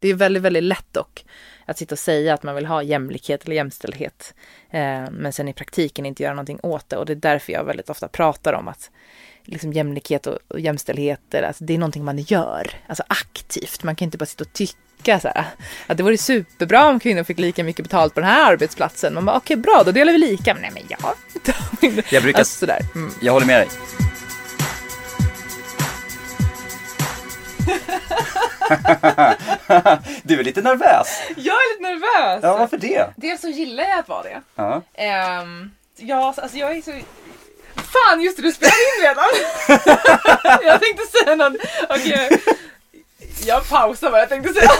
Det är väldigt, väldigt lätt dock att sitta och säga att man vill ha jämlikhet eller jämställdhet. Eh, men sen i praktiken inte göra någonting åt det. Och det är därför jag väldigt ofta pratar om att liksom jämlikhet och, och jämställdhet, alltså det är någonting man gör, alltså aktivt. Man kan inte bara sitta och tycka så här, att det vore superbra om kvinnor fick lika mycket betalt på den här arbetsplatsen. Man bara, okej okay, bra, då delar vi lika. Men nej men ja. Jag brukar, alltså, sådär. Mm. jag håller med dig. du är lite nervös. Jag är lite nervös. Ja, varför det? Dels så gillar jag att vara det. Ja. Um, ja, alltså jag är så Fan just det, du spelar in redan! jag tänkte säga något, okej. Okay. Jag pausar vad jag tänkte säga.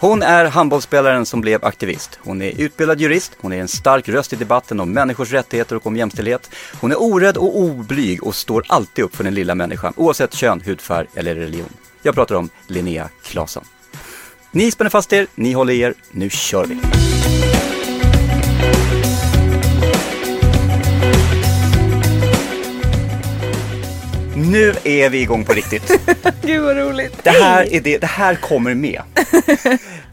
Hon är handbollsspelaren som blev aktivist. Hon är utbildad jurist, hon är en stark röst i debatten om människors rättigheter och om jämställdhet. Hon är orädd och oblyg och står alltid upp för den lilla människan, oavsett kön, hudfärg eller religion. Jag pratar om Linnea Claesson. Ni spänner fast er, ni håller er, nu kör vi! Nu är vi igång på riktigt. Gud vad roligt. Det här, är det, det här kommer med.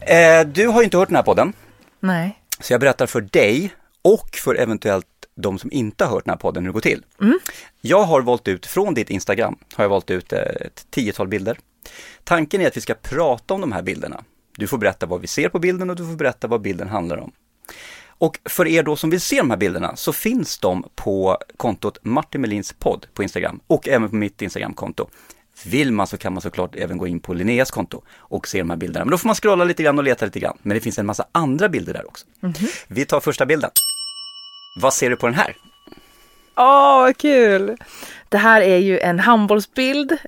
eh, du har ju inte hört den här podden. Nej. Så jag berättar för dig och för eventuellt de som inte har hört den här podden hur det går till. Mm. Jag har valt ut, från ditt Instagram, har jag valt ut eh, ett tiotal bilder. Tanken är att vi ska prata om de här bilderna. Du får berätta vad vi ser på bilden och du får berätta vad bilden handlar om. Och för er då som vill se de här bilderna så finns de på kontot Martin Melins podd på Instagram och även på mitt Instagramkonto. Vill man så kan man såklart även gå in på Linneas konto och se de här bilderna. Men då får man scrolla lite grann och leta lite grann. Men det finns en massa andra bilder där också. Mm -hmm. Vi tar första bilden. Vad ser du på den här? Åh, oh, vad kul! Det här är ju en handbollsbild eh,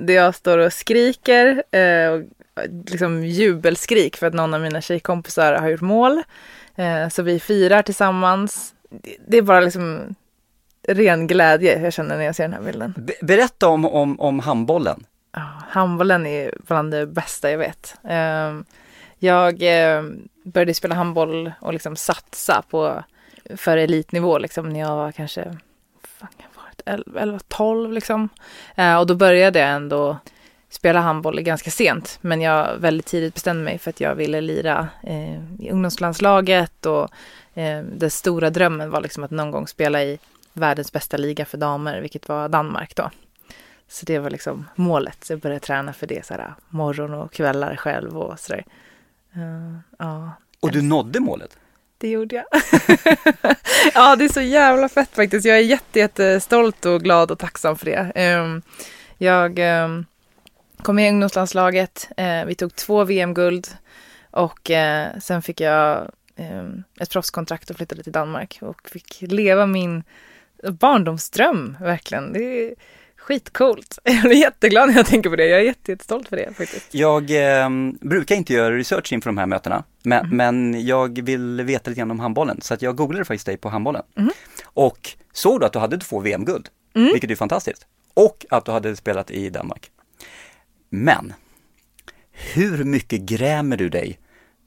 där jag står och skriker, eh, liksom jubelskrik för att någon av mina tjejkompisar har gjort mål. Eh, så vi firar tillsammans. Det är bara liksom ren glädje jag känner när jag ser den här bilden. Be berätta om, om, om handbollen. Handbollen är bland det bästa jag vet. Eh, jag eh, började spela handboll och liksom satsa på för elitnivå liksom när jag var kanske 11-12 liksom. Eh, och då började jag ändå spela handboll ganska sent, men jag väldigt tidigt bestämde mig för att jag ville lira eh, i ungdomslandslaget och eh, den stora drömmen var liksom att någon gång spela i världens bästa liga för damer, vilket var Danmark då. Så det var liksom målet. Så jag började träna för det så här morgon och kvällar själv och sådär. Uh, ja. Och du nådde målet? Det gjorde jag. ja, det är så jävla fett faktiskt. Jag är jätte, jättestolt och glad och tacksam för det. Um, jag um, kom med i ungdomslandslaget. Eh, vi tog två VM-guld och eh, sen fick jag eh, ett proffskontrakt och flyttade till Danmark och fick leva min barndomsdröm verkligen. Det är skitcoolt. Jag blir jätteglad när jag tänker på det. Jag är jättestolt för det faktiskt. Jag eh, brukar inte göra research inför de här mötena, men, mm. men jag vill veta lite grann om handbollen, så att jag googlade faktiskt dig på handbollen. Mm. Och såg då att du hade två VM-guld, mm. vilket är fantastiskt. Och att du hade spelat i Danmark. Men, hur mycket grämer du dig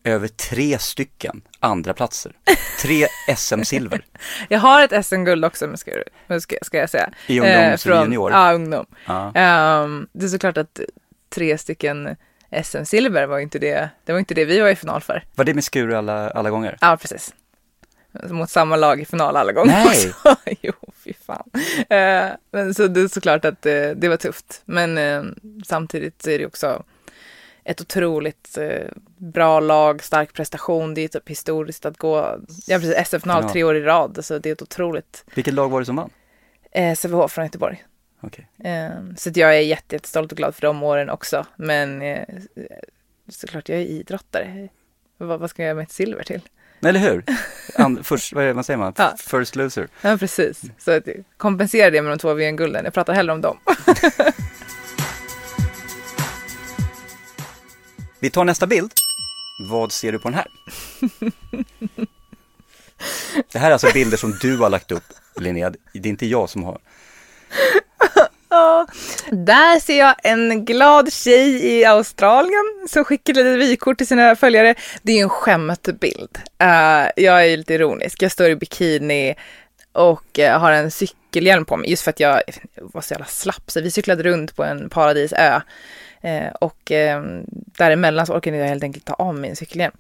över tre stycken andra platser. Tre SM-silver. jag har ett SM-guld också, ska, ska, jag säga. I ungdoms eh, junior? Ja, ungdom. Ah. Um, det är såklart att tre stycken SM-silver var inte det, det var inte det vi var i final för. Var det med skur alla, alla gånger? Ja, precis. Mot samma lag i final alla gånger Nej. också. jo, fy fan. Uh, men så det är såklart att uh, det var tufft. Men uh, samtidigt så är det också ett otroligt bra lag, stark prestation. Det är typ historiskt att gå, ja precis, SF-final ja. tre år i rad. Så det är ett otroligt. Vilket lag var det som vann? Eh, Sävehof från Göteborg. Okay. Eh, så jag är jättestolt och glad för de åren också. Men eh, såklart, jag är idrottare. Vad, vad ska jag göra med ett silver till? Eller hur? An, först, vad, är, vad säger man? Ja. First loser. Ja, precis. Så att kompensera det med de två VM-gulden. Jag pratar hellre om dem. Vi tar nästa bild. Vad ser du på den här? Det här är alltså bilder som du har lagt upp, Linnea. Det är inte jag som har. Ja, där ser jag en glad tjej i Australien som skickar lite vykort till sina följare. Det är ju en skämtbild. Uh, jag är lite ironisk. Jag står i bikini och uh, har en cykelhjälm på mig just för att jag var så jävla slapp. Så vi cyklade runt på en paradisö uh, och uh, däremellan så orkade jag helt enkelt ta av min cykelhjälm.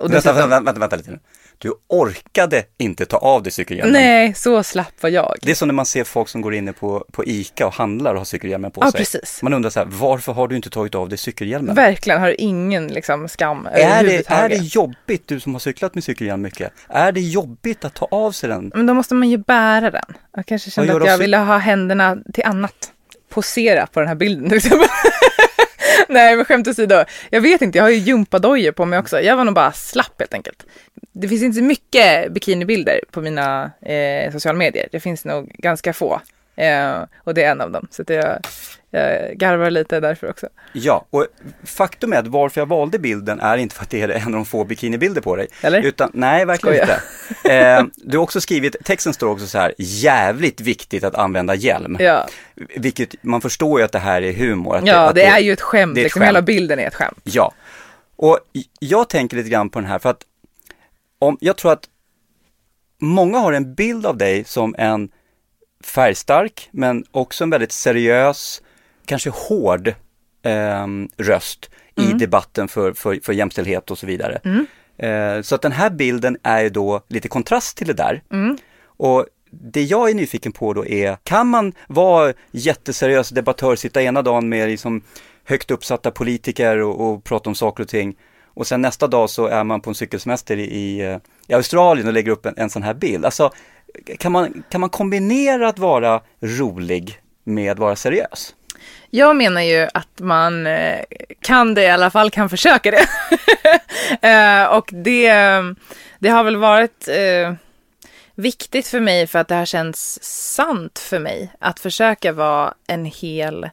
Och Vänta, dessutom- vänta, vänta, vänta lite nu. Du orkade inte ta av dig cykelhjälmen. Nej, så slapp var jag. Det är som när man ser folk som går inne på, på ICA och handlar och har cykelhjälmen på Ja, sig. precis. Man undrar så här, varför har du inte tagit av dig cykelhjälmen? Verkligen, har ingen liksom skam Är det, är det jobbigt, du som har cyklat med cykelhjälm mycket, är det jobbigt att ta av sig den? Men då måste man ju bära den. Jag kanske kände att jag du? ville ha händerna till annat. Posera på den här bilden till exempel. Nej men skämt åsido. Jag vet inte, jag har ju gympadojor på mig också. Jag var nog bara slapp helt enkelt. Det finns inte så mycket bikinibilder på mina eh, sociala medier. Det finns nog ganska få. Eh, och det är en av dem. Så att jag, jag garvar lite därför också. Ja, och faktum är att varför jag valde bilden är inte för att det är en av de få bikinibilder på dig. Eller? Utan, nej, verkligen Skojar. inte. Eh, du har också skrivit, texten står också så här, jävligt viktigt att använda hjälm. Ja, Vilket, man förstår ju att det här är humor. Ja att det är ju ett skämt. det är ett liksom. skämt. Hela bilden är ett skämt. Ja, och jag tänker lite grann på den här för att om, jag tror att många har en bild av dig som en färgstark men också en väldigt seriös, kanske hård ehm, röst i debatten för, för, för jämställdhet och så vidare. Eh, så att den här bilden är då lite kontrast till det där. Och det jag är nyfiken på då är, kan man vara jätteseriös debattör, sitta ena dagen med liksom högt uppsatta politiker och, och prata om saker och ting och sen nästa dag så är man på en cykelsemester i, i, eh, i Australien och lägger upp en, en sån här bild. Alltså, kan man, kan man kombinera att vara rolig med att vara seriös? Jag menar ju att man eh, kan det i alla fall, kan försöka det. Eh, och det, det har väl varit eh, viktigt för mig för att det har känts sant för mig att försöka vara en hel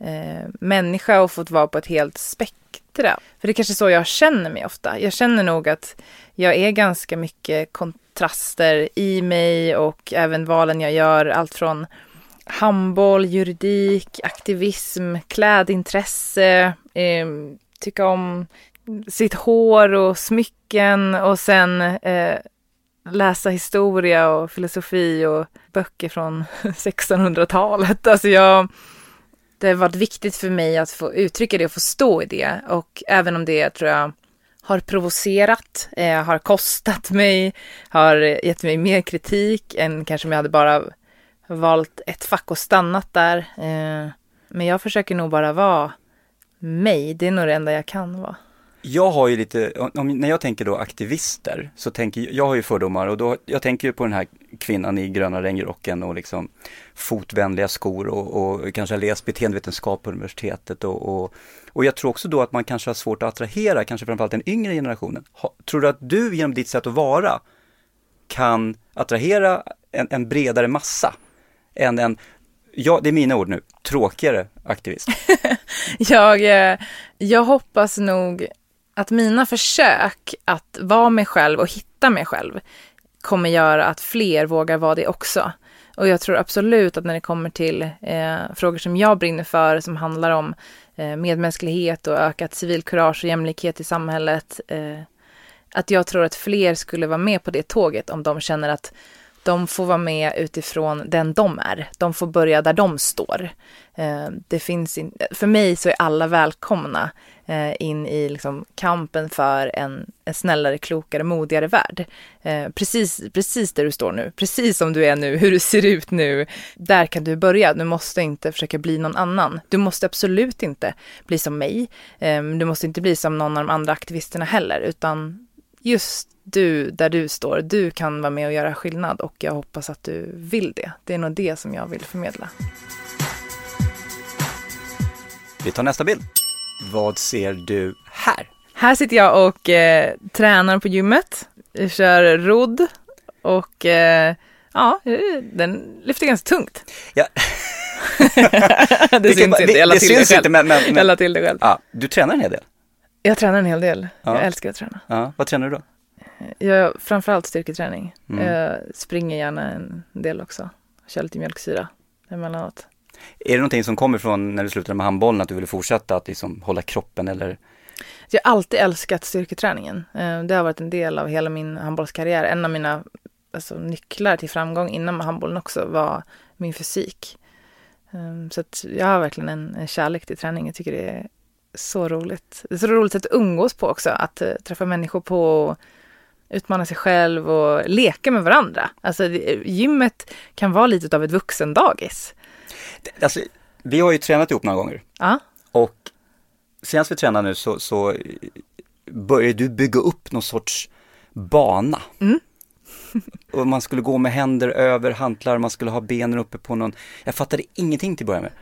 eh, människa och fått vara på ett helt spektra. För det är kanske så jag känner mig ofta. Jag känner nog att jag är ganska mycket kontraster i mig och även valen jag gör, allt från handboll, juridik, aktivism, klädintresse, eh, tycka om sitt hår och smycken och sen eh, läsa historia och filosofi och böcker från 1600-talet. Alltså jag, det har varit viktigt för mig att få uttrycka det och få stå i det och även om det tror jag har provocerat, eh, har kostat mig, har gett mig mer kritik än kanske om jag hade bara valt ett fack och stannat där. Eh, men jag försöker nog bara vara mig. Det är nog det enda jag kan vara. Jag har ju lite, om, när jag tänker då aktivister, så tänker jag, jag har ju fördomar och då, jag tänker ju på den här kvinnan i gröna regnrocken och liksom fotvänliga skor och, och kanske har läst beteendevetenskap på universitetet och, och, och jag tror också då att man kanske har svårt att attrahera, kanske framförallt den yngre generationen. Ha, tror du att du genom ditt sätt att vara kan attrahera en, en bredare massa än en, ja det är mina ord nu, tråkigare aktivist? Jag, eh, jag hoppas nog att mina försök att vara mig själv och hitta mig själv kommer göra att fler vågar vara det också. Och jag tror absolut att när det kommer till eh, frågor som jag brinner för, som handlar om eh, medmänsklighet och ökat civilkurage och jämlikhet i samhället, eh, att jag tror att fler skulle vara med på det tåget om de känner att de får vara med utifrån den de är. De får börja där de står. Eh, det finns in, för mig så är alla välkomna eh, in i liksom kampen för en, en snällare, klokare, modigare värld. Eh, precis, precis där du står nu, precis som du är nu, hur du ser ut nu. Där kan du börja. Du måste inte försöka bli någon annan. Du måste absolut inte bli som mig. Du måste inte bli som någon av de andra aktivisterna heller, utan just du, där du står, du kan vara med och göra skillnad och jag hoppas att du vill det. Det är nog det som jag vill förmedla. Vi tar nästa bild. Vad ser du här? Här sitter jag och eh, tränar på gymmet. Jag kör rodd och eh, ja, den lyfter ganska tungt. Ja. det Det- syns inte, jag la det till syns det själv. inte, men- men- men- Jag la till det själv. Ja, du tränar en hel del. Jag tränar en hel del. Ja. Jag älskar att träna. Ja, vad tränar du då? Jag framförallt styrketräning. Mm. Jag springer gärna en del också. Kör lite mjölksyra emellanåt. Är det någonting som kommer från när du slutade med handbollen, att du ville fortsätta att liksom hålla kroppen eller? Jag har alltid älskat styrketräningen. Eh, Det har varit en del av hela min handbollskarriär. En av mina alltså, nycklar till framgång inom handbollen också var min fysik. Eh, Så att jag har verkligen en, en kärlek till träning. Jag tycker det är så roligt. Det är så roligt att umgås på också. Att eh, träffa människor på utmana sig själv och leka med varandra. Alltså gymmet kan vara lite av ett vuxendagis. Alltså, vi har ju tränat ihop några gånger Ja, och senast vi tränade nu så, så började du bygga upp någon sorts bana. Mm. och man skulle gå med händer över hantlar, man skulle ha benen uppe på någon, jag fattade ingenting till att börja med.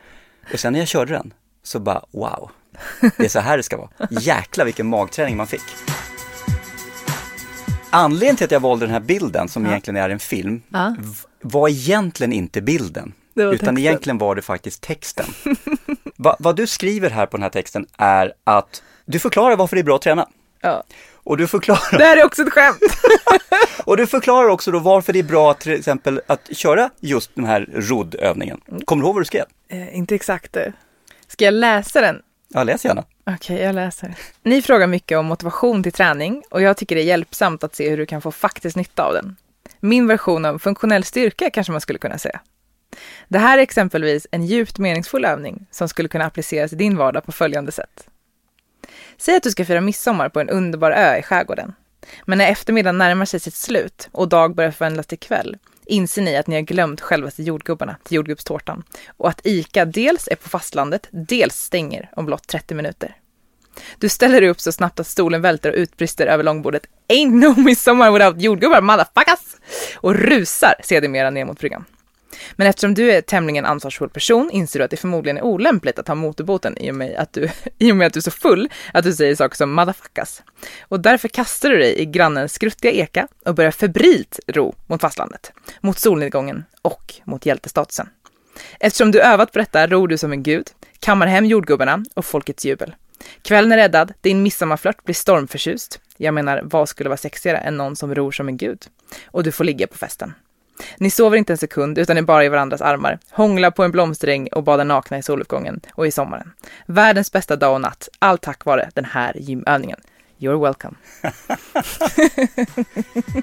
Och sen när jag körde den så bara wow, det är så här det ska vara. Jäklar vilken magträning man fick. Anledningen till att jag valde den här bilden, som Ja. egentligen är en film, Ja. var egentligen inte bilden. Utan texten. egentligen var det faktiskt texten. Va, vad du skriver här på den här texten är att du förklarar varför det är bra att träna. ja. Och du förklarar, Det här är också ett skämt. och du förklarar också då varför det är bra till exempel att köra just den här roddövningen. Kommer du ihåg vad du skrev? Eh, inte exakt. Ska jag läsa den? Ja, läs gärna. Okej, jag läser. Ni frågar mycket om motivation till träning och jag tycker det är hjälpsamt att se hur du kan få faktisk nytta av den. Min version av funktionell styrka kanske man skulle kunna säga. Det här är exempelvis en djupt meningsfull övning som skulle kunna appliceras i din vardag på följande sätt. Säg att du ska fira midsommar på en underbar ö i skärgården. Men när eftermiddagen närmar sig sitt slut och dag börjar förvandlas till kväll inser ni att ni har glömt självaste jordgubbarna till jordgubbstårtan och att ICA dels är på fastlandet, dels stänger om blott 30 minuter. Du ställer dig upp så snabbt att stolen välter och utbrister över långbordet Ain't no midsommar without jordgubbar, motherfuckers! Och rusar sedermera ner mot bryggan. Men eftersom du är tämligen ansvarsfull person inser du att det förmodligen är olämpligt att ha motorbåten i och med att du, i och med att du är så full att du säger saker som motherfuckas. Och därför kastar du dig i grannens skruttiga eka och börjar febrilt ro mot fastlandet, mot solnedgången och mot hjältestatusen. Eftersom du övat på detta ror du som en gud, kammar hem jordgubbarna och folkets jubel. Kvällen är räddad, din midsommarflört blir stormförtjust. Jag menar, vad skulle vara sexigare än någon som ror som en gud? Och du får ligga på festen. Ni sover inte en sekund utan är bara i varandras armar, hånglar på en blomsteräng och badar nakna i soluppgången och i sommaren. Världens bästa dag och natt, allt tack vare den här gymövningen. You're welcome.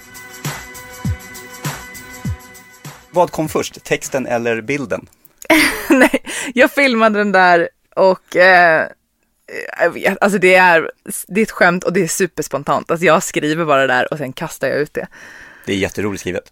Vad kom först, texten eller bilden? Nej, jag filmade den där och eh, jag vet, alltså det är, det är ett skämt och det är superspontant. Alltså jag skriver bara det där och sen kastar jag ut det. Det är jätteroligt skrivet.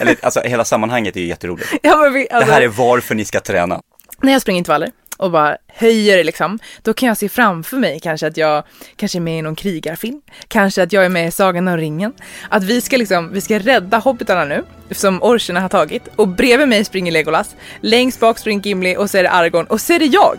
Eller alltså hela sammanhanget är ju jätteroligt. Ja, vi, alltså, Det här är varför ni ska träna. När jag springer intervaller och bara höjer liksom, då kan jag se framför mig kanske att jag kanske är med i någon krigarfilm, kanske att jag är med i Sagan om ringen. Att vi ska liksom, vi ska rädda hobbitarna nu, som orcherna har tagit, och bredvid mig springer Legolas, längst bak springer Gimli och så är det Aragorn och så är det jag.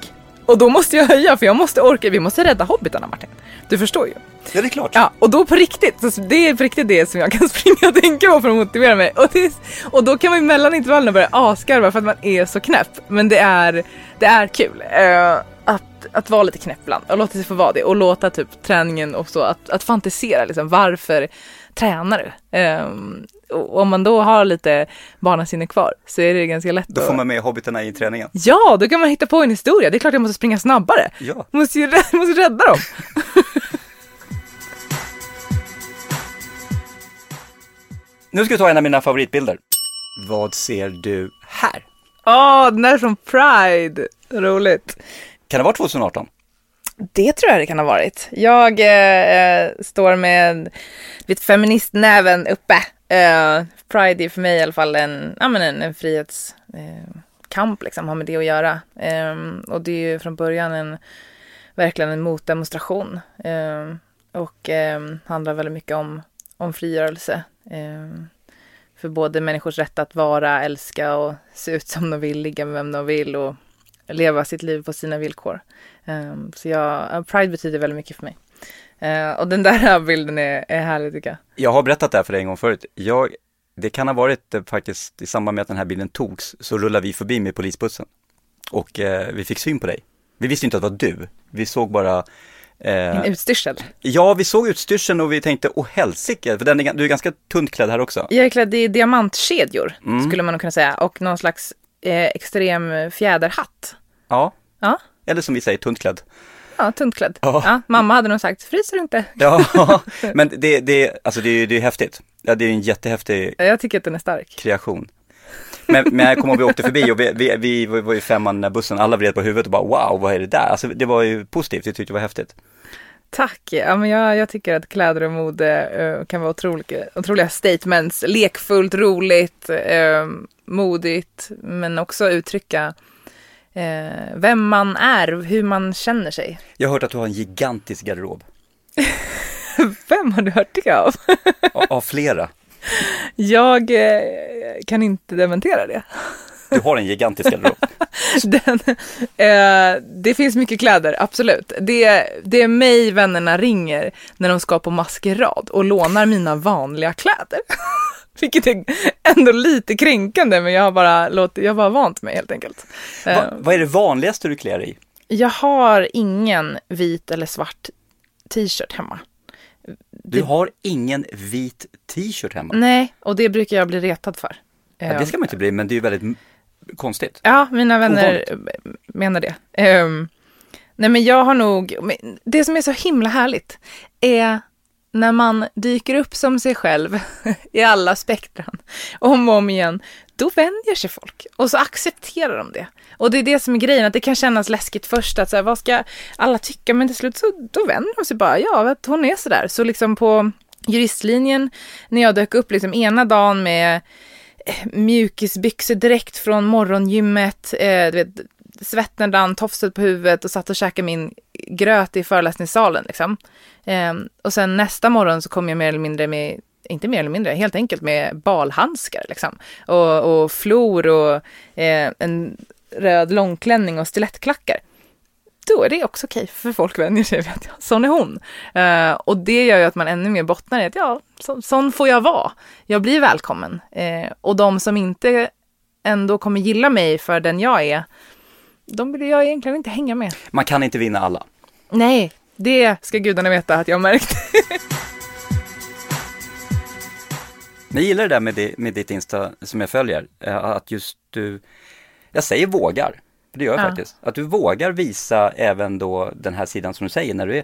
Och då måste jag höja för jag måste orka, vi måste rädda hobbitarna Martin. Du förstår ju. Ja, det är klart. Ja, och då på riktigt, så det är på riktigt det som jag kan springa och tänka på för att motivera mig. Och, det, och då kan man ju mellan intervallerna börja asgarva för att man är så knäpp. Men det är, det är kul eh, att, att vara lite knäpp ibland och låta sig få vara det och låta typ träningen och så, att, att fantisera liksom, varför tränar du? Och om man då har lite barnasinne kvar så är det ganska lätt Då att... får man med hobbitarna i träningen. Ja, då kan man hitta på en historia. Det är klart jag måste springa snabbare. Ja. Måste ju rädda, måste rädda dem. Nu ska vi ta en av mina favoritbilder. Vad ser du här? Åh, den där är från Pride. Roligt. Kan det vara 2018? Det tror jag det kan ha varit. Jag eh, står med lite feministnäven uppe. Eh, Pride är för mig i alla fall en, ja, men en, en frihetskamp, eh, liksom, har med det att göra. Eh, och det är ju från början en, verkligen en motdemonstration. Eh, och eh, handlar väldigt mycket om, om frigörelse. Eh, för både människors rätt att vara, älska och se ut som de vill, ligga med vem de vill och leva sitt liv på sina villkor. Ehm, så jag, Pride betyder väldigt mycket för mig. Eh, och den där bilden är, är härlig tycker jag. Jag har berättat det här för dig en gång förut. Jag, det kan ha varit eh, faktiskt i samband med att den här bilden togs så rullade vi förbi med polisbussen. Och eh, vi fick syn på dig. Vi visste inte att det var du. Vi såg bara en eh, utstyrsel. Ja, vi såg utstyrseln och vi tänkte, åh helsike, för den är, du är ganska tunt klädd här också. Jag är klädd i diamantkedjor, Mm. skulle man nog kunna säga. Och någon slags eh, extrem fjäderhatt. Ja, Ja, eller som vi säger, tunt klädd. Ja tunt klädd. Ja. Ja. mamma hade nog sagt, fryser du inte? Ja, men det, det, alltså det, är- det är häftigt. Ja, det är en jättehäftig Jag tycker att den är stark. kreation. Men, men jag kommer ihåg vi åkte förbi och vi, vi, vi var ju fem man i den här bussen, alla vred på huvudet och bara wow, vad är det där? Alltså det var ju positivt, vi tyckte det var häftigt. Tack! Ja, men jag, jag tycker att kläder och mode eh, kan vara otroliga, otroliga statements. Lekfullt, roligt, eh, modigt, men också uttrycka eh, vem man är, hur man känner sig. Jag har hört att du har en gigantisk garderob, Vem har du hört det av? av, av flera. Jag eh, kan inte dementera det. Du har en gigantisk garderob. Den, eh, det finns mycket kläder, absolut. Det, det är mig vännerna ringer när de ska på maskerad och lånar mina vanliga kläder. Vilket är ändå lite kränkande, men jag har bara, låtit, jag har bara vant mig helt enkelt. Eh, Va, vad är det vanligaste du klär i? jag har ingen vit eller svart t-shirt hemma. Du har ingen vit t-shirt hemma. Nej, och det brukar jag bli retad för. Ja, det ska man inte bli, men det är ju väldigt konstigt. Ja, mina vänner menar det. Ehm, nej, men jag har nog, det som är så himla härligt är när man dyker upp som sig själv i alla spektran om och om igen, då vänjer sig folk och så accepterar de det. Och det är det som är grejen, att det kan kännas läskigt först att så här, vad ska alla tycka, men till slut så då vänder de sig bara, ja, vet, hon är sådär. Så liksom på juristlinjen, när jag dök upp liksom ena dagen med eh, mjukisbyxor direkt från morgongymmet, eh, du vet, svetten rann, tofset på huvudet och satt och käkade min gröt i föreläsningssalen. Liksom. Eh, och sen nästa morgon så kom jag mer eller mindre med, inte mer eller mindre, helt enkelt med balhandskar liksom. Och, och flor och eh, en röd långklänning och stilettklackar. Då är det också okej, för folk vänjer sig vid att ja, sån är hon. Eh, och det gör ju att man ännu mer bottnar i att ja, så, sån får jag vara. Jag blir välkommen. Eh, och de som inte ändå kommer gilla mig för den jag är, de vill jag egentligen inte hänga med. Man kan inte vinna alla. Nej, det ska gudarna veta att jag har märkt. Jag gillar det där med, det, med ditt Insta som jag följer, eh, att just du, jag säger vågar, för det gör jag Ja. faktiskt. Att du vågar visa även då den här sidan som du säger, när du är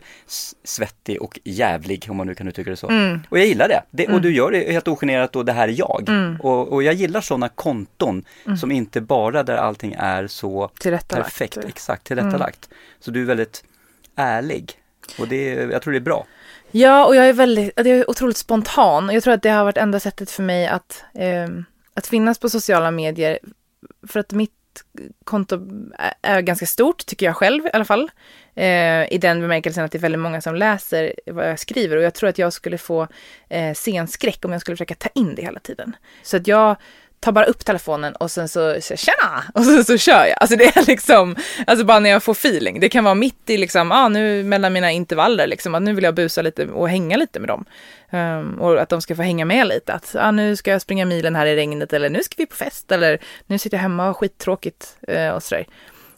svettig och jävlig, om man nu kan uttrycka det så. Mm. Och jag gillar det, det och du gör det helt ogenerat och det här är jag. Mm. Och, och jag gillar sådana konton som inte bara där allting är så perfekt, exakt tillrättalagt. Så du är väldigt ärlig. Och det, jag tror det är bra. Ja, och jag är väldigt, jag är otroligt spontan. Jag tror att det har varit enda sättet för mig att, ehm, att finnas på sociala medier. För att mitt konto är, är ganska stort, tycker jag själv i alla fall. Eh, I den bemärkelsen att det är väldigt många som läser vad jag skriver. Och jag tror att jag skulle få eh, scenskräck om jag skulle försöka ta in det hela tiden. Så att jag tar bara upp telefonen och sen så säger jag, tjena! Och sen så kör jag. Alltså det är liksom, alltså bara när jag får feeling. Det kan vara mitt i liksom, ah, nu mellan mina intervaller liksom, att nu vill jag busa lite och hänga lite med dem. Um, och att de ska få hänga med lite. Att ah, nu ska jag springa milen här i regnet eller nu ska vi på fest eller nu sitter jag hemma och har skittråkigt uh, och sådär.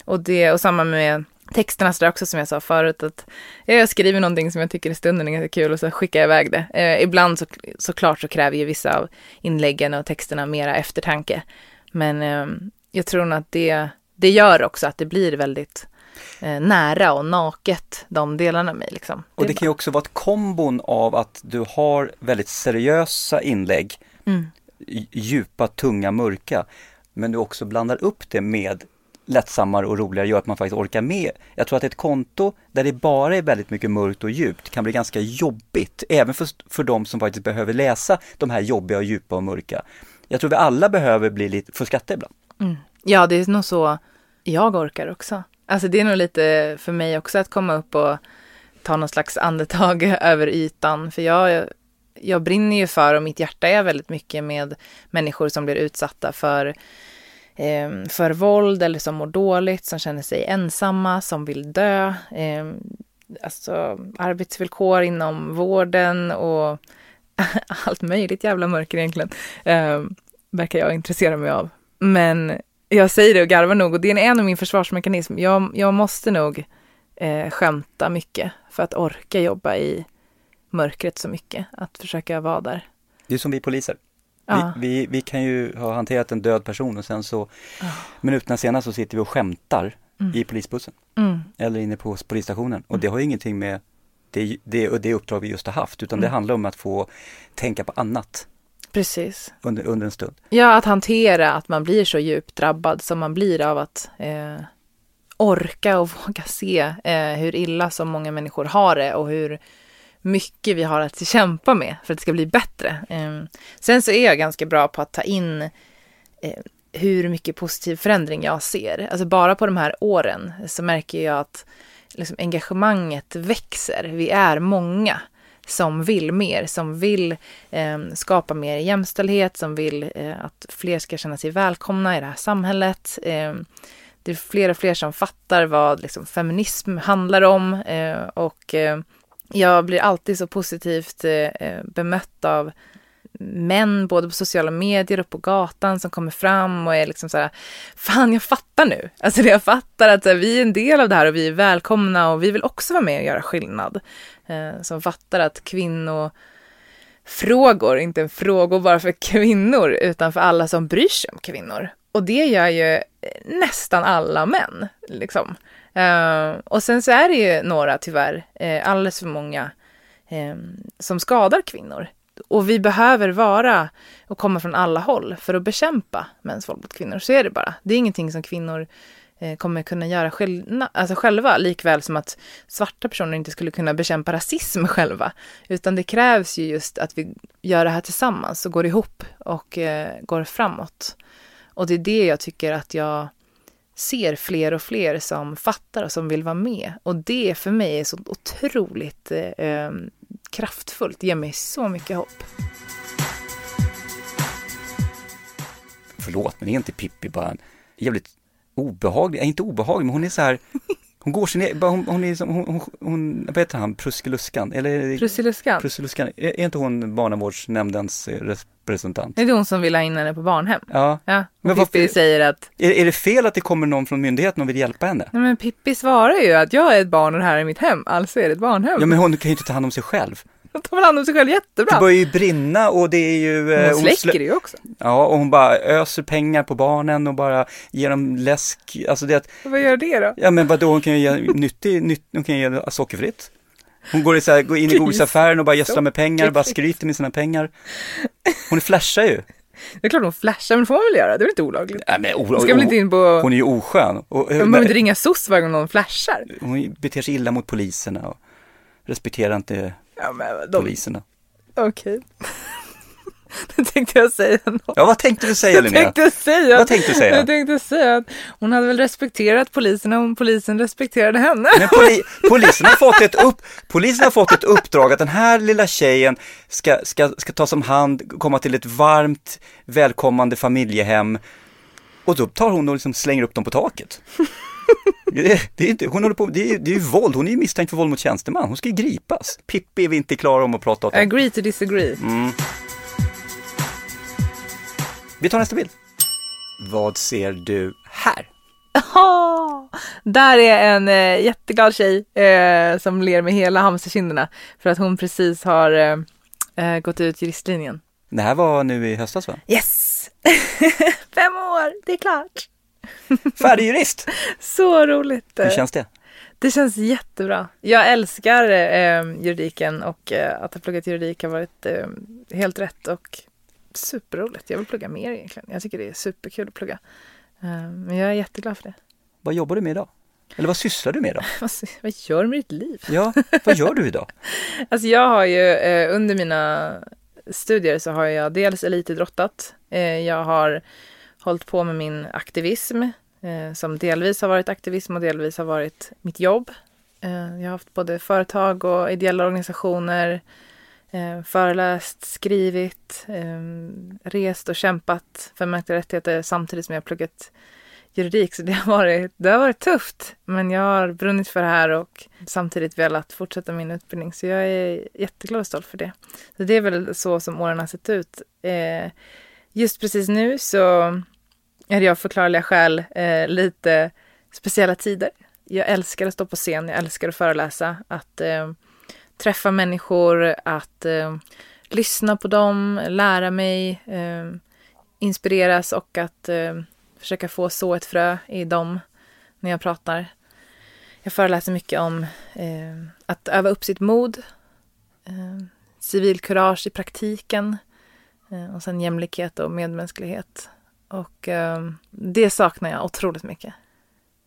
Och det, och samma med texterna sådär också som jag sa förut, att jag skriver någonting som jag tycker i stunden är ganska kul och så skickar jag iväg det. Eh, ibland så, såklart så kräver ju vissa av inläggen och texterna mera eftertanke. Men eh, jag tror nog att det, det gör också att det blir väldigt eh, nära och naket, de delarna av mig. Liksom. Och är det kan ju också vara ett kombon av att du har väldigt seriösa inlägg, Mm. dj- djupa, tunga, mörka, men du också blandar upp det med lättsammare och roligare, gör att man faktiskt orkar med. Jag tror att ett konto där det bara är väldigt mycket mörkt och djupt kan bli ganska jobbigt, även för, för de som faktiskt behöver läsa de här jobbiga och djupa och mörka. Jag tror vi alla behöver bli lite, få skratta ibland. Mm. Ja, det är nog så jag orkar också. Alltså det är nog lite för mig också att komma upp och ta någon slags andetag över ytan. För jag, jag brinner ju för och mitt hjärta är väldigt mycket med människor som blir utsatta för, Ehm, för våld eller som mår dåligt, som känner sig ensamma, som vill dö. Eh, alltså, arbetsvillkor inom vården och allt möjligt jävla mörker egentligen. Eh, verkar jag intressera mig av. Men jag säger det och garvar nog och det är en av min försvarsmekanism. Jag, jag måste nog eh, skämta mycket för att orka jobba i mörkret så mycket. Att försöka vara där. Det är som vi poliser. Ja. Vi, vi, vi kan ju ha hanterat en död person och sen så Ja. minuterna senare så sitter vi och skämtar Mm. i polisbussen Mm. eller inne på polisstationen och det har ju ingenting med det, det, och det uppdrag vi just har haft utan det Mm. handlar om att få tänka på annat Precis. under, under en stund. Ja, att hantera att man blir så djupt drabbad som man blir av att eh, orka och våga se eh, hur illa som många människor har det och hur mycket vi har att kämpa med för att det ska bli bättre. Ehm, sen så är jag ganska bra på att ta in eh, hur mycket positiv förändring jag ser. Alltså bara på de här åren så märker jag att liksom, engagemanget växer. Vi är många som vill mer, som vill eh, skapa mer jämställdhet, som vill eh, att fler ska känna sig välkomna i det här samhället. Eh, det är fler och fler som fattar vad liksom, feminism handlar om eh, och eh, jag blir alltid så positivt eh, eh, bemött av män, både på sociala medier och på gatan som kommer fram och är liksom så här, fan jag fattar nu. Alltså jag fattar att här, vi är en del av det här och vi är välkomna och vi vill också vara med och göra skillnad. Eh, som fattar att kvinnofrågor, inte en fråga bara för kvinnor, utan för alla som bryr sig om kvinnor. Och det gör ju eh, nästan alla män, liksom. Ehm, och sen så är det ju några, tyvärr, eh, alldeles för många, eh, som skadar kvinnor. Och vi behöver vara och komma från alla håll för att bekämpa mäns våld mot kvinnor. Så är det bara. Det är ingenting som kvinnor eh, kommer kunna göra själva, alltså själva, likväl som att svarta personer inte skulle kunna bekämpa rasism själva. Utan det krävs ju just att vi gör det här tillsammans och går ihop och eh, går framåt. Och det är det jag tycker att jag ser fler och fler som fattar och som vill vara med. Och det för mig är så otroligt eh, kraftfullt, det ger mig så mycket hopp. Förlåt, men är inte Pippi bara en jävligt obehaglig, inte obehaglig, men hon är så här hon går sin egen, hon, hon är hon, hon, hon, vad heter han, Prussiluskan, eller? är det- Prussiluskan. Prussiluskan, är, är inte hon barnavårdsnämndens eh, representant? Det är hon som vill ha in henne på barnhem. Ja, Ja, Men Pippi säger att, är, är det fel att det kommer någon från myndigheten och vill hjälpa henne? nej men Pippi svarar ju att jag är ett barn och det här är mitt hem, alltså är det ett barnhem. Ja men hon kan ju inte ta hand om sig själv. Hon tar väl hand om sig själv Det jättebra. börjar ju brinna och det är ju... eh, Hon slä- släcker det ju också. Ja, och hon bara öser pengar på barnen och bara ger dem läsk, alltså det att, Vad gör det då? ja men vadå, hon kan ju ge nyttig, nytt, hon kan ge sockerfritt. Hon går, i så här, går in i godisaffären och bara gödslar med pengar, bara skryter med sina pengar. Hon flashar ju. Det är klart hon flashar, men det får man väl göra, det är väl inte olagligt? Nej, men, o, ska väl inte in på, hon är ju oskön. Och, man behöver inte ringa SOS varje gång någon flashar. hon beter sig illa mot poliserna och respekterar inte Ja men de, poliserna. okej. Nu tänkte jag säga något. Ja, vad tänkte du säga Jag Linnea? tänkte säga, Vad tänkte du säga? jag tänkte säga att hon hade väl respekterat poliserna om polisen respekterade henne. Men poli, polisen, har fått ett upp, polisen har fått ett uppdrag att den här lilla tjejen ska, ska, ska tas om hand, komma till ett varmt, välkommande familjehem. Och då tar hon och liksom slänger upp dem på taket. Det, det, är inte, hon håller på, det, är, det är ju våld, hon är ju misstänkt för våld mot tjänsteman, hon ska ju gripas. Pippi är vi inte klara om att prata om. Agree to disagree. Mm. Vi tar nästa bild. Vad ser du här? Jaha! Där är en eh, jätteglad tjej eh, som ler med hela hamsterkinderna för att hon precis har eh, eh, gått ut juristlinjen. Det här var nu i höstas va? Yes! Fem år, det är klart! Färdig jurist! Så roligt! Hur känns det? Det känns jättebra. Jag älskar eh, juridiken och eh, att ha pluggat juridik har varit eh, helt rätt och superroligt. Jag vill plugga mer egentligen. Jag tycker det är superkul att plugga. Eh, men jag är jätteglad för det. Vad jobbar du med idag? Eller vad sysslar du med idag? Vad, gör du med ditt liv? Ja, vad gör du idag? Alltså jag har ju eh, under mina studier så har jag dels elitidrottat. Eh, jag har hållit på med min aktivism eh, som delvis har varit aktivism och delvis har varit mitt jobb. Eh, jag har haft både företag och ideella organisationer, eh, föreläst, skrivit, eh, rest och kämpat för mänskliga rättigheter samtidigt som jag har pluggat juridik så det har, varit, det har varit tufft. Men jag har brunnit för det här och samtidigt velat fortsätta min utbildning så jag är jätteglad och stolt för det. Så det är väl så som åren har sett ut. Eh, just precis nu så är det av förklarliga skäl eh, lite speciella tider. Jag älskar att stå på scen, jag älskar att föreläsa, att eh, träffa människor, att eh, lyssna på dem, lära mig, eh, inspireras och att eh, försöka få så ett frö i dem när jag pratar. Jag föreläser mycket om eh, att öva upp sitt mod, eh, civilkurage i praktiken eh, och sen jämlikhet och medmänsklighet. Och ehm, det saknar jag otroligt mycket.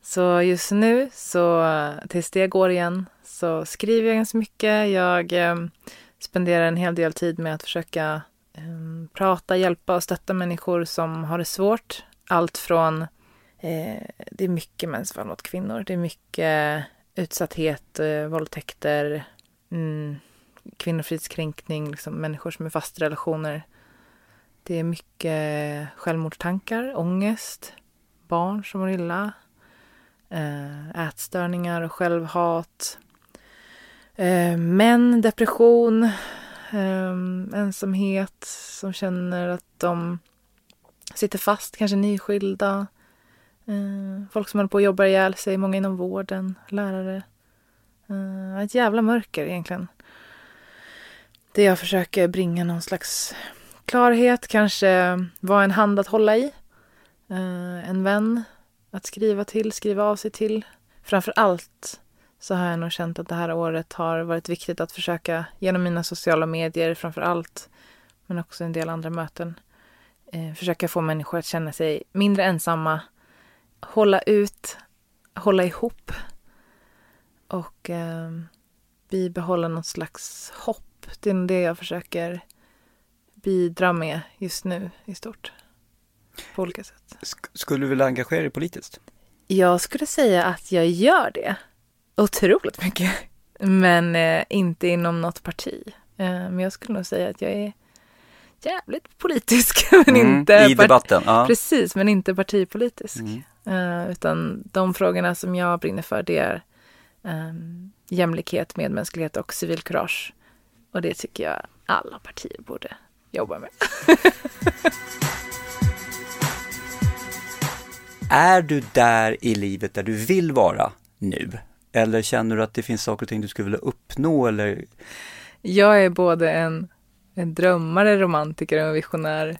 Så just nu, så tills det går igen, så skriver jag ganska mycket. Jag ehm, spenderar en hel del tid med att försöka ehm, prata, hjälpa och stötta människor som har det svårt. Allt från, eh, det är mycket mäns våld mot kvinnor, det är mycket utsatthet, eh, våldtäkter, mm, kvinnofridskränkning, liksom människor som är fast i relationer. Det är mycket självmordstankar, ångest, barn som mår illa, eh, ätstörningar och självhat, eh, män, depression, eh, ensamhet, som känner att de sitter fast, kanske nyskilda, folk som håller på att jobba ihjäl sig, många inom vården, lärare. Ett jävla mörker egentligen. Det jag försöker bringa någon slags klarhet, kanske vara en hand att hålla i. Eh, en vän att skriva till, skriva av sig till. Framför allt så har jag nog känt att det här året har varit viktigt att försöka genom mina sociala medier framför allt, men också en del andra möten, eh, försöka få människor att känna sig mindre ensamma, hålla ut, hålla ihop och eh, bibehålla något slags hopp. Det är det jag försöker bidra med just nu i stort. På olika sätt. Sk skulle du vilja engagera dig politiskt? Jag skulle säga att jag gör det. Otroligt mycket. Men eh, inte inom något parti. Eh, men jag skulle nog säga att jag är jävligt politisk. men Mm, inte I debatten? Ja. Precis, men inte partipolitisk. Mm. Eh, utan de frågorna som jag brinner för det är um, jämlikhet, medmänsklighet och civilkurage. Och det tycker jag alla partier borde jobba med. Är du där i livet där du vill vara nu? Eller känner du att det finns saker och ting du skulle vilja uppnå eller? Jag är både en, en drömmare, romantiker och visionär.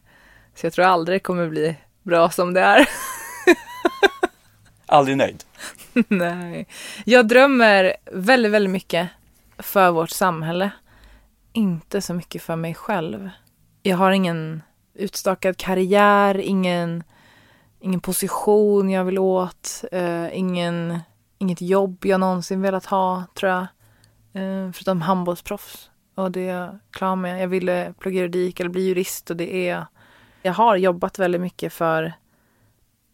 Så jag tror aldrig det kommer bli bra som det är. Aldrig nöjd? Nej. Jag drömmer väldigt, väldigt mycket för vårt samhälle. Inte så mycket för mig själv. Jag har ingen utstakad karriär, ingen, ingen position jag vill åt, eh, ingen, inget jobb jag någonsin velat ha, tror jag. Eh, förutom handbollsproffs. Och det är jag klar med. Jag ville plugga juridik eller bli jurist och det är jag. Har jobbat väldigt mycket för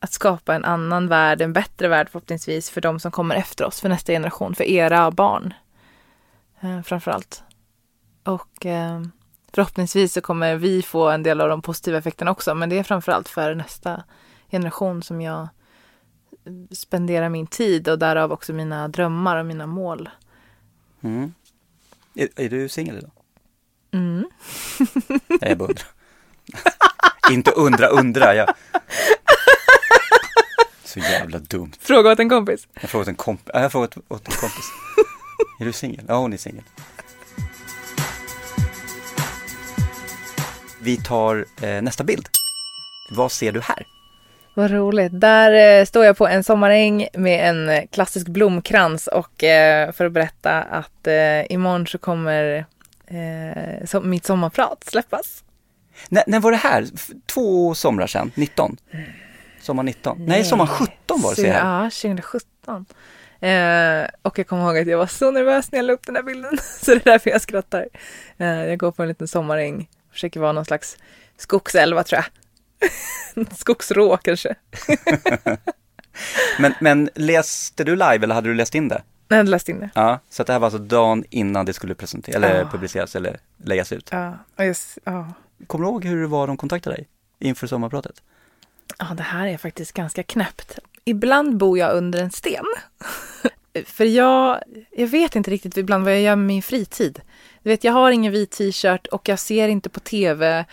att skapa en annan värld, en bättre värld förhoppningsvis för de som kommer efter oss, för nästa generation, för era barn. Eh, framför allt. Och eh, förhoppningsvis så kommer vi få en del av de positiva effekterna också, men det är framför allt för nästa generation som jag spenderar min tid och därav också mina drömmar och mina mål. Mm. Är, är du singel idag? Mm. Nej, jag bara undrar. Inte undra, undra. Jag... Så jävla dumt. Fråga åt en kompis. Jag har frågat en, komp jag har frågat åt en kompis. Är du singel? Ja, hon är singel. Vi tar eh, nästa bild. Vad ser du här? Vad roligt. Där eh, står jag på en sommaräng med en eh, klassisk blomkrans och eh, för att berätta att eh, imorgon så kommer eh, som, mitt sommarprat släppas. N när var det här? F två somrar sedan? 19? Sommar 19? Nej, sommar 17 var det, ser jag här. Ja, 2017. Eh, och jag kommer ihåg att jag var så nervös när jag la upp den här bilden. så det är därför jag skrattar. Eh, jag går på en liten sommaräng. Försöker vara någon slags skogsälva tror jag. Skogsrå kanske. Men, men läste du live eller hade du läst in det? Jag hade läst in det. Ja, så det här var alltså dagen innan det skulle presenteras, eller Ja. publiceras eller läggas ut. Ja, och just, ja. Kommer du ihåg hur det var de kontaktade dig inför sommarpratet? Ja, det här är faktiskt ganska knäppt. Ibland bor jag under en sten. För jag, jag vet inte riktigt ibland vad jag gör med min fritid. Du vet, jag har ingen vit t-shirt och jag ser inte på tv.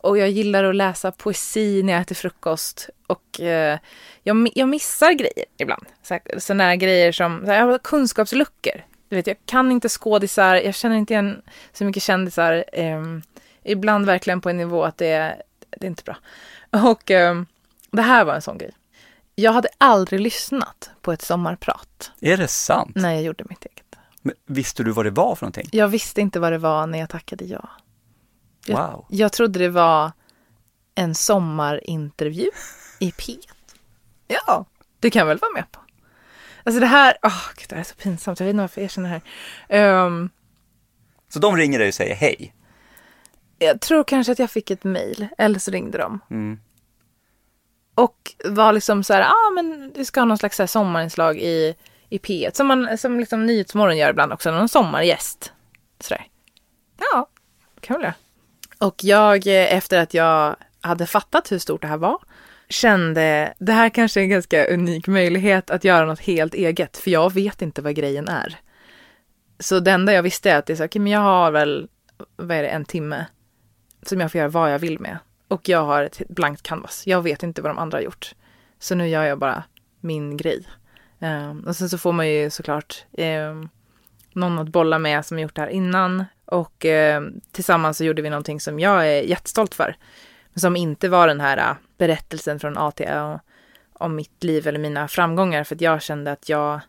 Och jag gillar att läsa poesi när jag äter frukost. Och eh, jag, jag missar grejer ibland. Sådana grejer som så här, jag har kunskapsluckor. Du vet, jag kan inte skådisar, jag känner inte igen så mycket kändisar. Eh, ibland verkligen på en nivå att det är, det är inte bra. Och eh, det här var en sån grej. Jag hade aldrig lyssnat på ett sommarprat. Är det sant? När jag gjorde mitt eget. Men visste du vad det var för någonting? Jag visste inte vad det var när jag tackade ja. Jag, Wow. jag trodde det var en sommarintervju i P1. Ja, det kan jag väl vara med på. Alltså det här, åh gud, det här är så pinsamt. Jag vet inte varför jag erkänner det här. Ehm, Så de ringer dig och säger hej? jag tror kanske att jag fick ett mejl, eller så ringde de. Mm. Och var liksom så här, ja ah, men vi ska ha någon slags sommarinslag i, i P1. Som, man, som liksom Nyhetsmorgon gör ibland också, någon sommargäst. Sådär. Ja, kan väl. Och jag, eh, efter att jag hade fattat hur stort det här var, kände det här kanske är en ganska unik möjlighet att göra något helt eget, för jag vet inte vad grejen är. Så det enda jag visste är att det är så, okay, men jag har väl, vad är det, en timme som jag får göra vad jag vill med. Och jag har ett blankt canvas. Jag vet inte vad de andra har gjort. Så nu gör jag bara min grej. Um, och sen så får man ju såklart um, någon att bolla med som gjort det här innan. Och um, tillsammans så gjorde vi någonting som jag är jättestolt för. Som inte var den här uh, berättelsen från A till Ö om mitt liv eller mina framgångar. För att jag kände att jag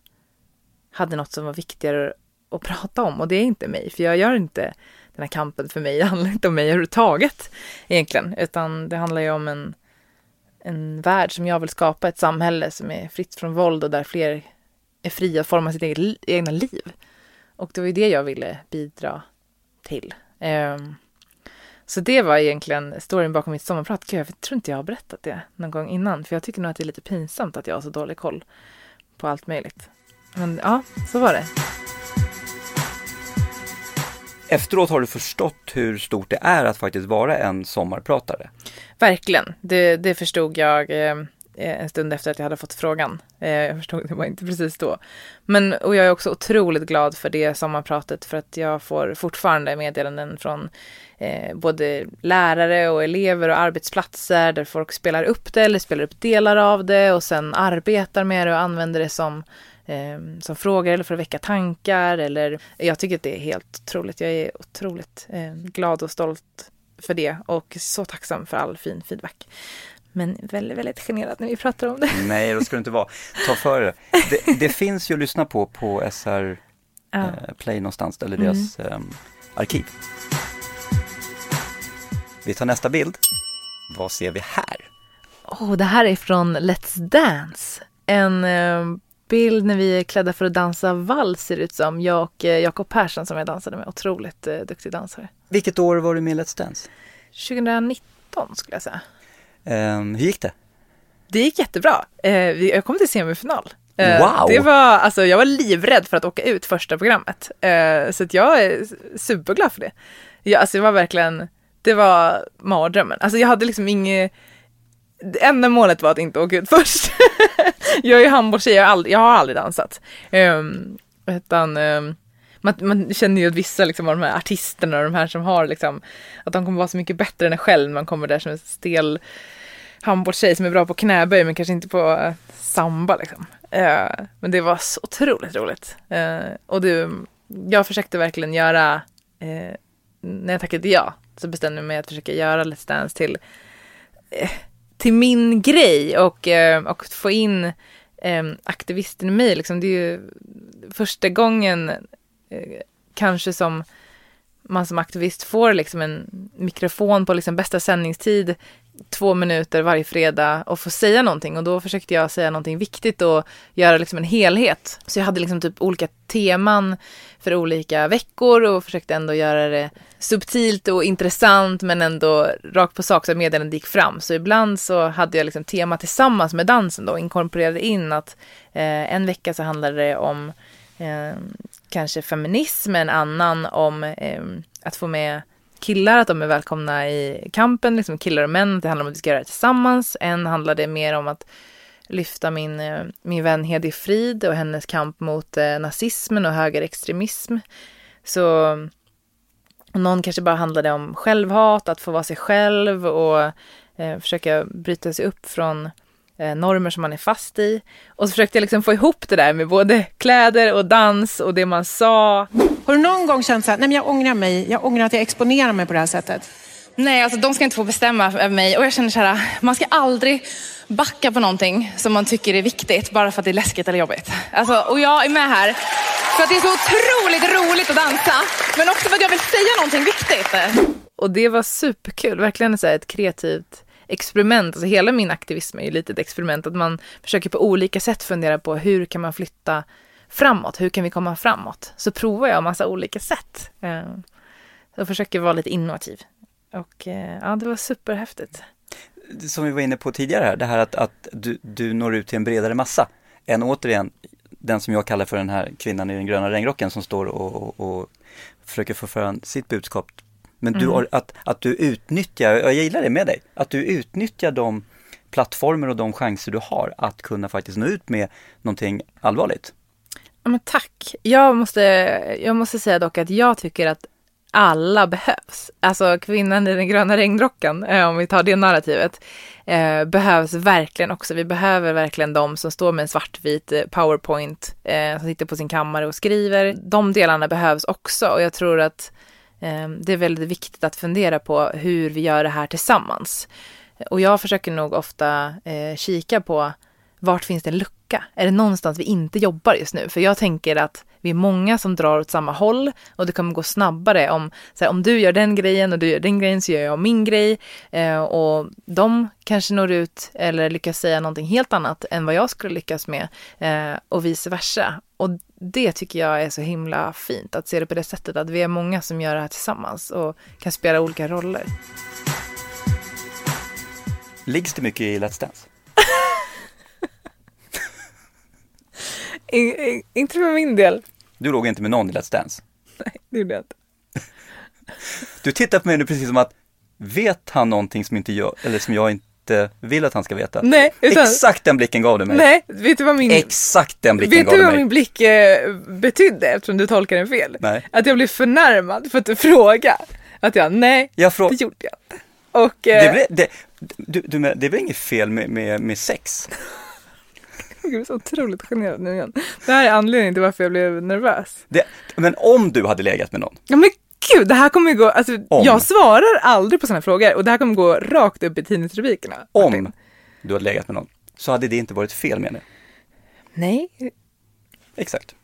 hade något som var viktigare att prata om. Och det är inte mig, för jag gör inte den här kampen för mig. Det handlar inte om mig överhuvudtaget egentligen, utan det handlar ju om en, en värld som jag vill skapa, ett samhälle som är fritt från våld och där fler är fria att forma sitt eget, egna liv. Och det var ju det jag ville bidra till. Um, så det var egentligen storyn bakom mitt sommarprat. Gud, jag tror inte jag har berättat det någon gång innan, för jag tycker nog att det är lite pinsamt att jag har så dålig koll på allt möjligt. Men ja, så var det. Efteråt har du förstått hur stort det är att faktiskt vara en sommarpratare. Verkligen, det, det förstod jag eh, en stund efter att jag hade fått frågan. Eh, jag förstod det var inte precis då. Men, och jag är också otroligt glad för det sommarpratet för att jag får fortfarande meddelanden från eh, både lärare och elever och arbetsplatser där folk spelar upp det eller spelar upp delar av det och sen arbetar med det och använder det som eh, som frågor eller för att väcka tankar. Eller, jag tycker att det är helt otroligt. Jag är otroligt eh, glad och stolt för det och så tacksam för all fin feedback. Men väldigt, väldigt generad när vi pratar om det. Nej, då ska du inte vara. Ta för det. det. Det finns ju att lyssna på på SR Ja. eh, Play någonstans, eller deras eh, arkiv. Vi tar nästa bild. Vad ser vi här? Oh, det här är från Let's Dance. En eh, bild när vi är klädda för att dansa vals ser det ut som. Jag och eh, Jakob Persson som jag dansade med. Otroligt eh, duktig dansare. Vilket år var du med i Let's Dance? 2019 skulle jag säga. Eh, hur gick det? Det gick jättebra. Eh, jag kom till semifinal. Eh, Wow! Det var, alltså, jag var livrädd för att åka ut första programmet. Eh, så att jag är superglad för det. Jag, alltså, det var verkligen, det var mardrömmen. Alltså jag hade liksom inget, enda målet var att inte åka ut först. jag är handbollstjej, jag, har aldrig- jag har aldrig dansat. Um, utan um, man, man känner ju att vissa liksom, av de här artisterna och de här som har liksom, att de kommer vara så mycket bättre än en själv när man kommer där som en stel handbollstjej som är bra på knäböj men kanske inte på eh, samba liksom. Uh, men det var så otroligt roligt. Uh, och det, jag försökte verkligen göra, uh, när jag tackade ja, så bestämde jag mig att försöka göra Let's Dance till, till min grej och, eh, och få in ehm, aktivisten i mig. Liksom. Det är ju första gången eh, kanske som man som aktivist får liksom en mikrofon på liksom bästa sändningstid två minuter varje fredag och få säga någonting och då försökte jag säga någonting viktigt och göra liksom en helhet. Så jag hade liksom typ olika teman för olika veckor och försökte ändå göra det subtilt och intressant men ändå rakt på sak så att meddelandet gick fram. Så ibland så hade jag liksom tema tillsammans med dansen då och inkorporerade in att eh, en vecka så handlade det om eh, kanske feminism, en annan om eh, att få med killar att de är välkomna i kampen, liksom killar och män, det handlar om att vi ska göra det tillsammans. En handlade mer om att lyfta min, eh, min vän Hedi Frid och hennes kamp mot eh, nazismen och högerextremism. Så någon kanske bara handlade om självhat, att få vara sig själv och eh, försöka bryta sig upp från eh, normer som man är fast i. Och så försökte jag liksom få ihop det där med både kläder och dans och det man sa. Har du någon gång känt så här, nej men jag ångrar mig, jag ångrar att jag exponerar mig på det här sättet? Nej, alltså de ska inte få bestämma över mig. Och jag känner så här, man ska aldrig backa på någonting som man tycker är viktigt bara för att det är läskigt eller jobbigt. Alltså, och jag är med här för att det är så otroligt roligt att dansa, men också för att jag vill säga någonting viktigt. Och det var superkul, verkligen så ett kreativt experiment. Alltså hela min aktivism är ju lite ett experiment, att man försöker på olika sätt fundera på hur kan man flytta framåt, hur kan vi komma framåt? Så provar jag massa olika sätt. Eh, och försöker vara lite innovativ. Och eh, ja, det var superhäftigt. Som vi var inne på tidigare här, det här att, att du, du når ut till en bredare massa än återigen den som jag kallar för den här kvinnan i den gröna regnrocken som står och, och, och försöker få fram sitt budskap. Men du, mm. att, att du utnyttjar, jag gillar det med dig, att du utnyttjar de plattformar och de chanser du har att kunna faktiskt nå ut med någonting allvarligt. Ja, men tack. Jag måste, jag måste säga dock att jag tycker att alla behövs. Alltså kvinnan i den gröna regnrocken, eh, om vi tar det narrativet, eh, behövs verkligen också. Vi behöver verkligen de som står med en svartvit eh, powerpoint, eh, som sitter på sin kammare och skriver. De delarna behövs också och jag tror att Ehm, det är väldigt viktigt att fundera på hur vi gör det här tillsammans. Och jag försöker nog ofta eh, kika på vart finns det en lucka? Är det någonstans vi inte jobbar just nu? För jag tänker att vi är många som drar åt samma håll och det kommer gå snabbare om, så här, om du gör den grejen och du gör den grejen så gör jag min grej. Eh, och de kanske når ut eller lyckas säga någonting helt annat än vad jag skulle lyckas med eh, och vice versa. Och det tycker jag är så himla fint, att se det på det sättet, att vi är många som gör det här tillsammans och kan spela olika roller. Liggs det mycket i Let's Dance? In, in, inte för min del. Du låg inte med någon i Let's Dance? Nej, det gjorde jag inte. Du tittar på mig nu precis som att, vet han någonting som inte jag, eller som jag inte vill att han ska veta? Nej, utan... Exakt den blicken gav du mig. Nej, vet du vad min... Exakt den blicken vet gav du mig. Vad min blick eh, betydde eftersom du tolkar den fel? Nej. Att jag blev förnärmad för att du frågade. Att jag, nej, jag frå... det gjorde jag inte. Och, eh... det, blev, det, du, du, det är väl inget fel med, med, med sex? Jag är så otroligt generad nu igen. Det här är anledningen till varför jag blev nervös. Det, men om du hade legat med någon? Ja men gud, det här kommer gå, alltså om. jag svarar aldrig på sådana frågor och det här kommer gå rakt upp i tidningsrubrikerna. Om du hade legat med någon, så hade det inte varit fel menar jag. Nej. Exakt.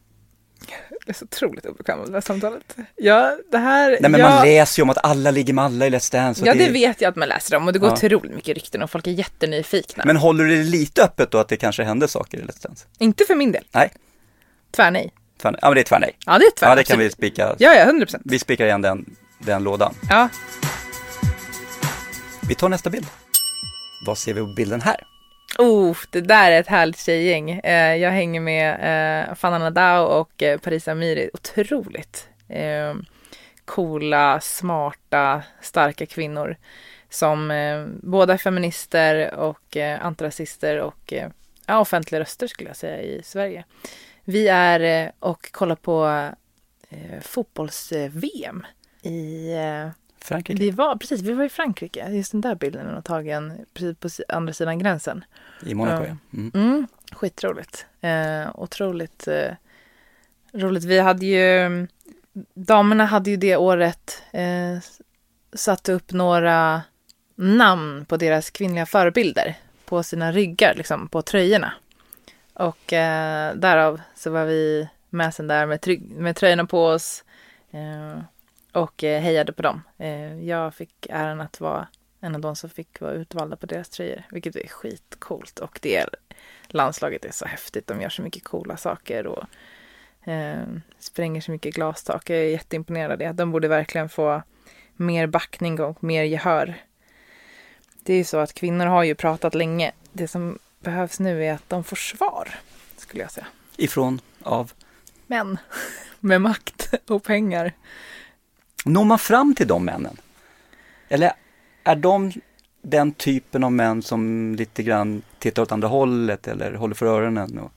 Jag är så otroligt obekväm med det här samtalet. Ja, det här... Nej men jag... man läser ju om att alla ligger med alla i Let's Dance. Ja, det... det... vet jag att man läser om och det går ja. otroligt mycket rykten och folk är jättenyfikna. Men håller du det lite öppet då att det kanske händer saker i Let's Dance? Inte för min del. Nej. Tvärnej. Tvär, ja men det är tvärnej. Ja det är tvärnej. Ja det kan vi spika. Ja ja, 100 procent. Vi spikar igen den, den lådan. Ja. Vi tar nästa bild. Vad ser vi på bilden här? Oh, det där är ett härligt tjejgäng. Eh, jag hänger med eh, Fanna Nadao och eh, Parisa Amiri. Otroligt eh, coola, smarta, starka kvinnor som eh, båda är feminister och eh, antirasister och eh, ja, offentliga röster skulle jag säga i Sverige. Vi är eh, och kollar på eh, fotbolls-VM i eh, Frankrike? Vi var, precis, vi var i Frankrike. Just den där bilden är tagen precis på andra sidan gränsen. I Monaco, ja. Mm. Mm, skitroligt. Eh, otroligt eh, roligt. Vi hade ju, damerna hade ju det året eh, satt upp några namn på deras kvinnliga förebilder på sina ryggar, liksom på tröjorna. Och eh, därav så var vi med sen där med, med tröjorna på oss. Eh, och eh, hejade på dem. Eh, jag fick äran att vara en av de som fick vara utvalda på deras tröjor, vilket är skitcoolt. Och det landslaget är så häftigt. De gör så mycket coola saker och eh, spränger så mycket glastak. Jag är jätteimponerad av det. De borde verkligen få mer backning och mer gehör. Det är ju så att kvinnor har ju pratat länge. Det som behövs nu är att de får svar, skulle jag säga. Ifrån? Av? Män. Med makt och pengar. når man fram till de männen? Eller är de den typen av män som lite grann tittar åt andra hållet eller håller för öronen? Och...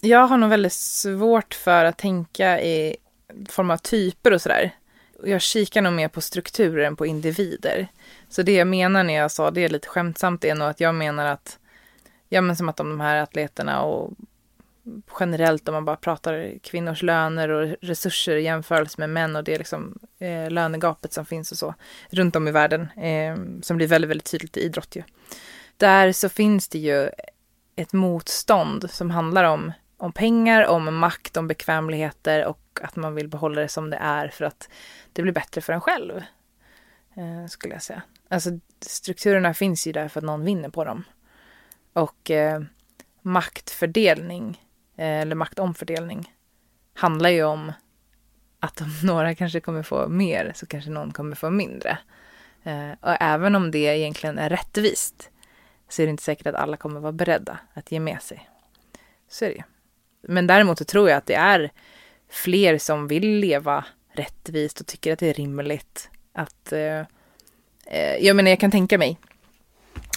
Jag har nog väldigt svårt för att tänka i form av typer och sådär. Jag kikar nog mer på strukturer än på individer. Så det jag menar när jag sa det lite skämtsamt är nog att jag menar att, ja men som att de här atleterna och generellt om man bara pratar kvinnors löner och resurser i jämförelse med män och det liksom eh, lönegapet som finns och så runt om i världen eh, som blir väldigt, väldigt tydligt i idrott ju. Där så finns det ju ett motstånd som handlar om, om pengar, om makt, om bekvämligheter och att man vill behålla det som det är för att det blir bättre för en själv. Eh, skulle jag säga. Alltså strukturerna finns ju där för att någon vinner på dem. Och eh, maktfördelning Eh, eller maktomfördelning handlar ju om att om några kanske kommer få mer så kanske någon kommer få mindre. Eh, och även om det egentligen är rättvist så är det inte säkert att alla kommer vara beredda att ge med sig. Så är det ju. Men däremot så tror jag att det är fler som vill leva rättvist och tycker att det är rimligt att... Eh, eh jag menar, jag kan tänka mig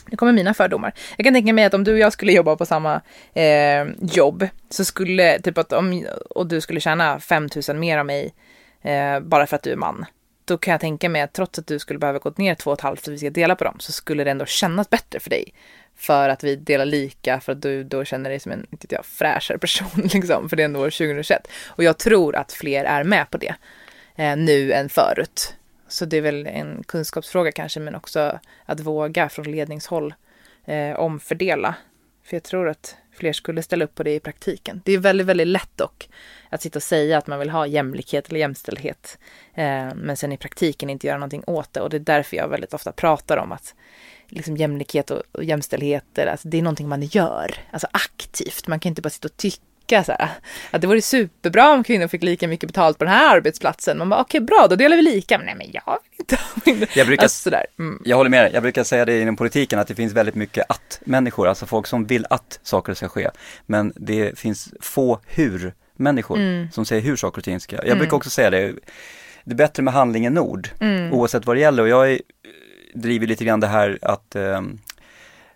nu kommer mina fördomar. Jag kan tänka mig att om du och jag skulle jobba på samma eh, jobb så skulle, typ att om, och du skulle tjäna 5000 mer av mig eh, bara för att du är man. Då kan jag tänka mig att trots att du skulle behöva gå ner två och ett halvt för att vi ska dela på dem så skulle det ändå kännas bättre för dig. För att vi delar lika, för att du då känner dig som en inte jag, fräschare person liksom, för det är ändå år 2021. Och jag tror att fler är med på det eh, nu än förut. Så det är väl en kunskapsfråga kanske, men också att våga från ledningshåll eh, omfördela. För jag tror att fler skulle ställa upp på det i praktiken. Det är väldigt, väldigt lätt dock att sitta och säga att man vill ha jämlikhet eller jämställdhet, eh, men sen i praktiken inte göra någonting åt det. Och det är därför jag väldigt ofta pratar om att liksom jämlikhet och, och jämställdhet, alltså det är någonting man gör, alltså aktivt. Man kan inte bara sitta och tycka tycka så här, att det vore superbra om kvinnor fick lika mycket betalt på den här arbetsplatsen. Man bara, okej okay, bra, då delar vi lika. Men nej, men jag vill inte ha min... Jag, brukar, alltså. Mm. jag håller med dig, jag brukar säga det inom politiken att det finns väldigt mycket att-människor, alltså folk som vill att saker ska ske. Men det finns få hur-människor mm. som säger hur saker och ting ska. Jag mm. brukar också säga det, det är bättre med handling än ord, mm. oavsett vad det gäller. Och jag är, driver lite grann det här att eh,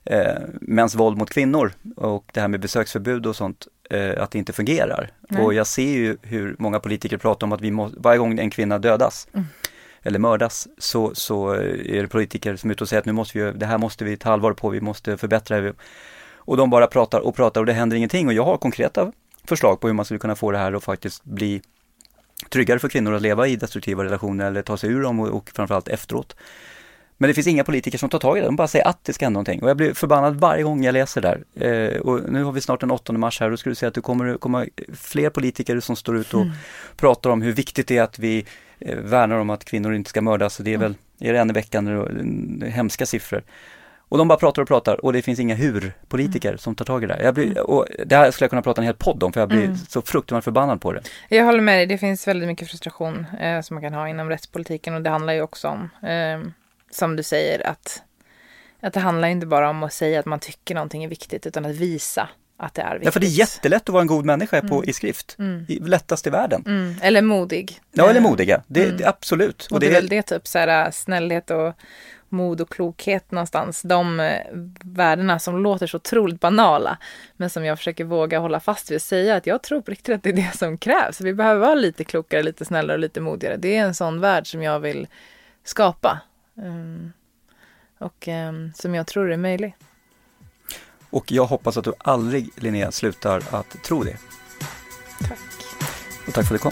eh, mäns våld mot kvinnor och det här med besöksförbud och sånt eh, att det inte fungerar. Nej. Och jag ser ju hur många politiker pratar om att vi må, varje gång en kvinna dödas mm. eller mördas så, så är det politiker som är ute och säger att nu måste vi, det här måste vi ta allvar på, vi måste förbättra det. Och de bara pratar och pratar och det händer ingenting och jag har konkreta förslag på hur man skulle kunna få det här att faktiskt bli tryggare för kvinnor att leva i destruktiva relationer eller ta sig ur dem och, och framförallt efteråt. Men det finns inga politiker som tar tag i det, de bara säger att det ska hända någonting. Och jag blir förbannad varje gång jag läser där. Eh, och nu har vi snart den 8 mars här då skulle du säga att det kommer komma fler politiker som står ut och mm. pratar om hur viktigt det är att vi eh, värnar om att kvinnor inte ska mördas. det är mm. väl, är det en i veckan, hemska siffror. Och de bara pratar och pratar och det finns inga hur-politiker mm. som tar tag i det här. Jag blir, mm. och det här skulle jag kunna prata en hel podd om för jag blir mm. så fruktansvärt förbannad på det. Jag håller med dig, det finns väldigt mycket frustration eh, som man kan ha inom rättspolitiken och det handlar ju också om eh, som du säger, att, att det handlar inte bara om att säga att man tycker någonting är viktigt, utan att visa att det är viktigt. Ja, för det är jättelätt att vara en god människa på, mm. i skrift. Mm. lättast i världen. Mm. Eller modig. Ja, eller modiga. Det, mm. det, absolut. Och, och det, är väl det typ, så här, snällhet och mod och klokhet någonstans. De eh, värdena som låter så otroligt banala, men som jag försöker våga hålla fast vid och säga att jag tror på riktigt att det är det som krävs. Vi behöver vara lite klokare, lite snällare och lite modigare. Det är en sån värld som jag vill skapa. Um, och um, som jag tror är möjlig. Och jag hoppas att du aldrig, Linnea, slutar att tro det. Tack. Och tack för att du kom.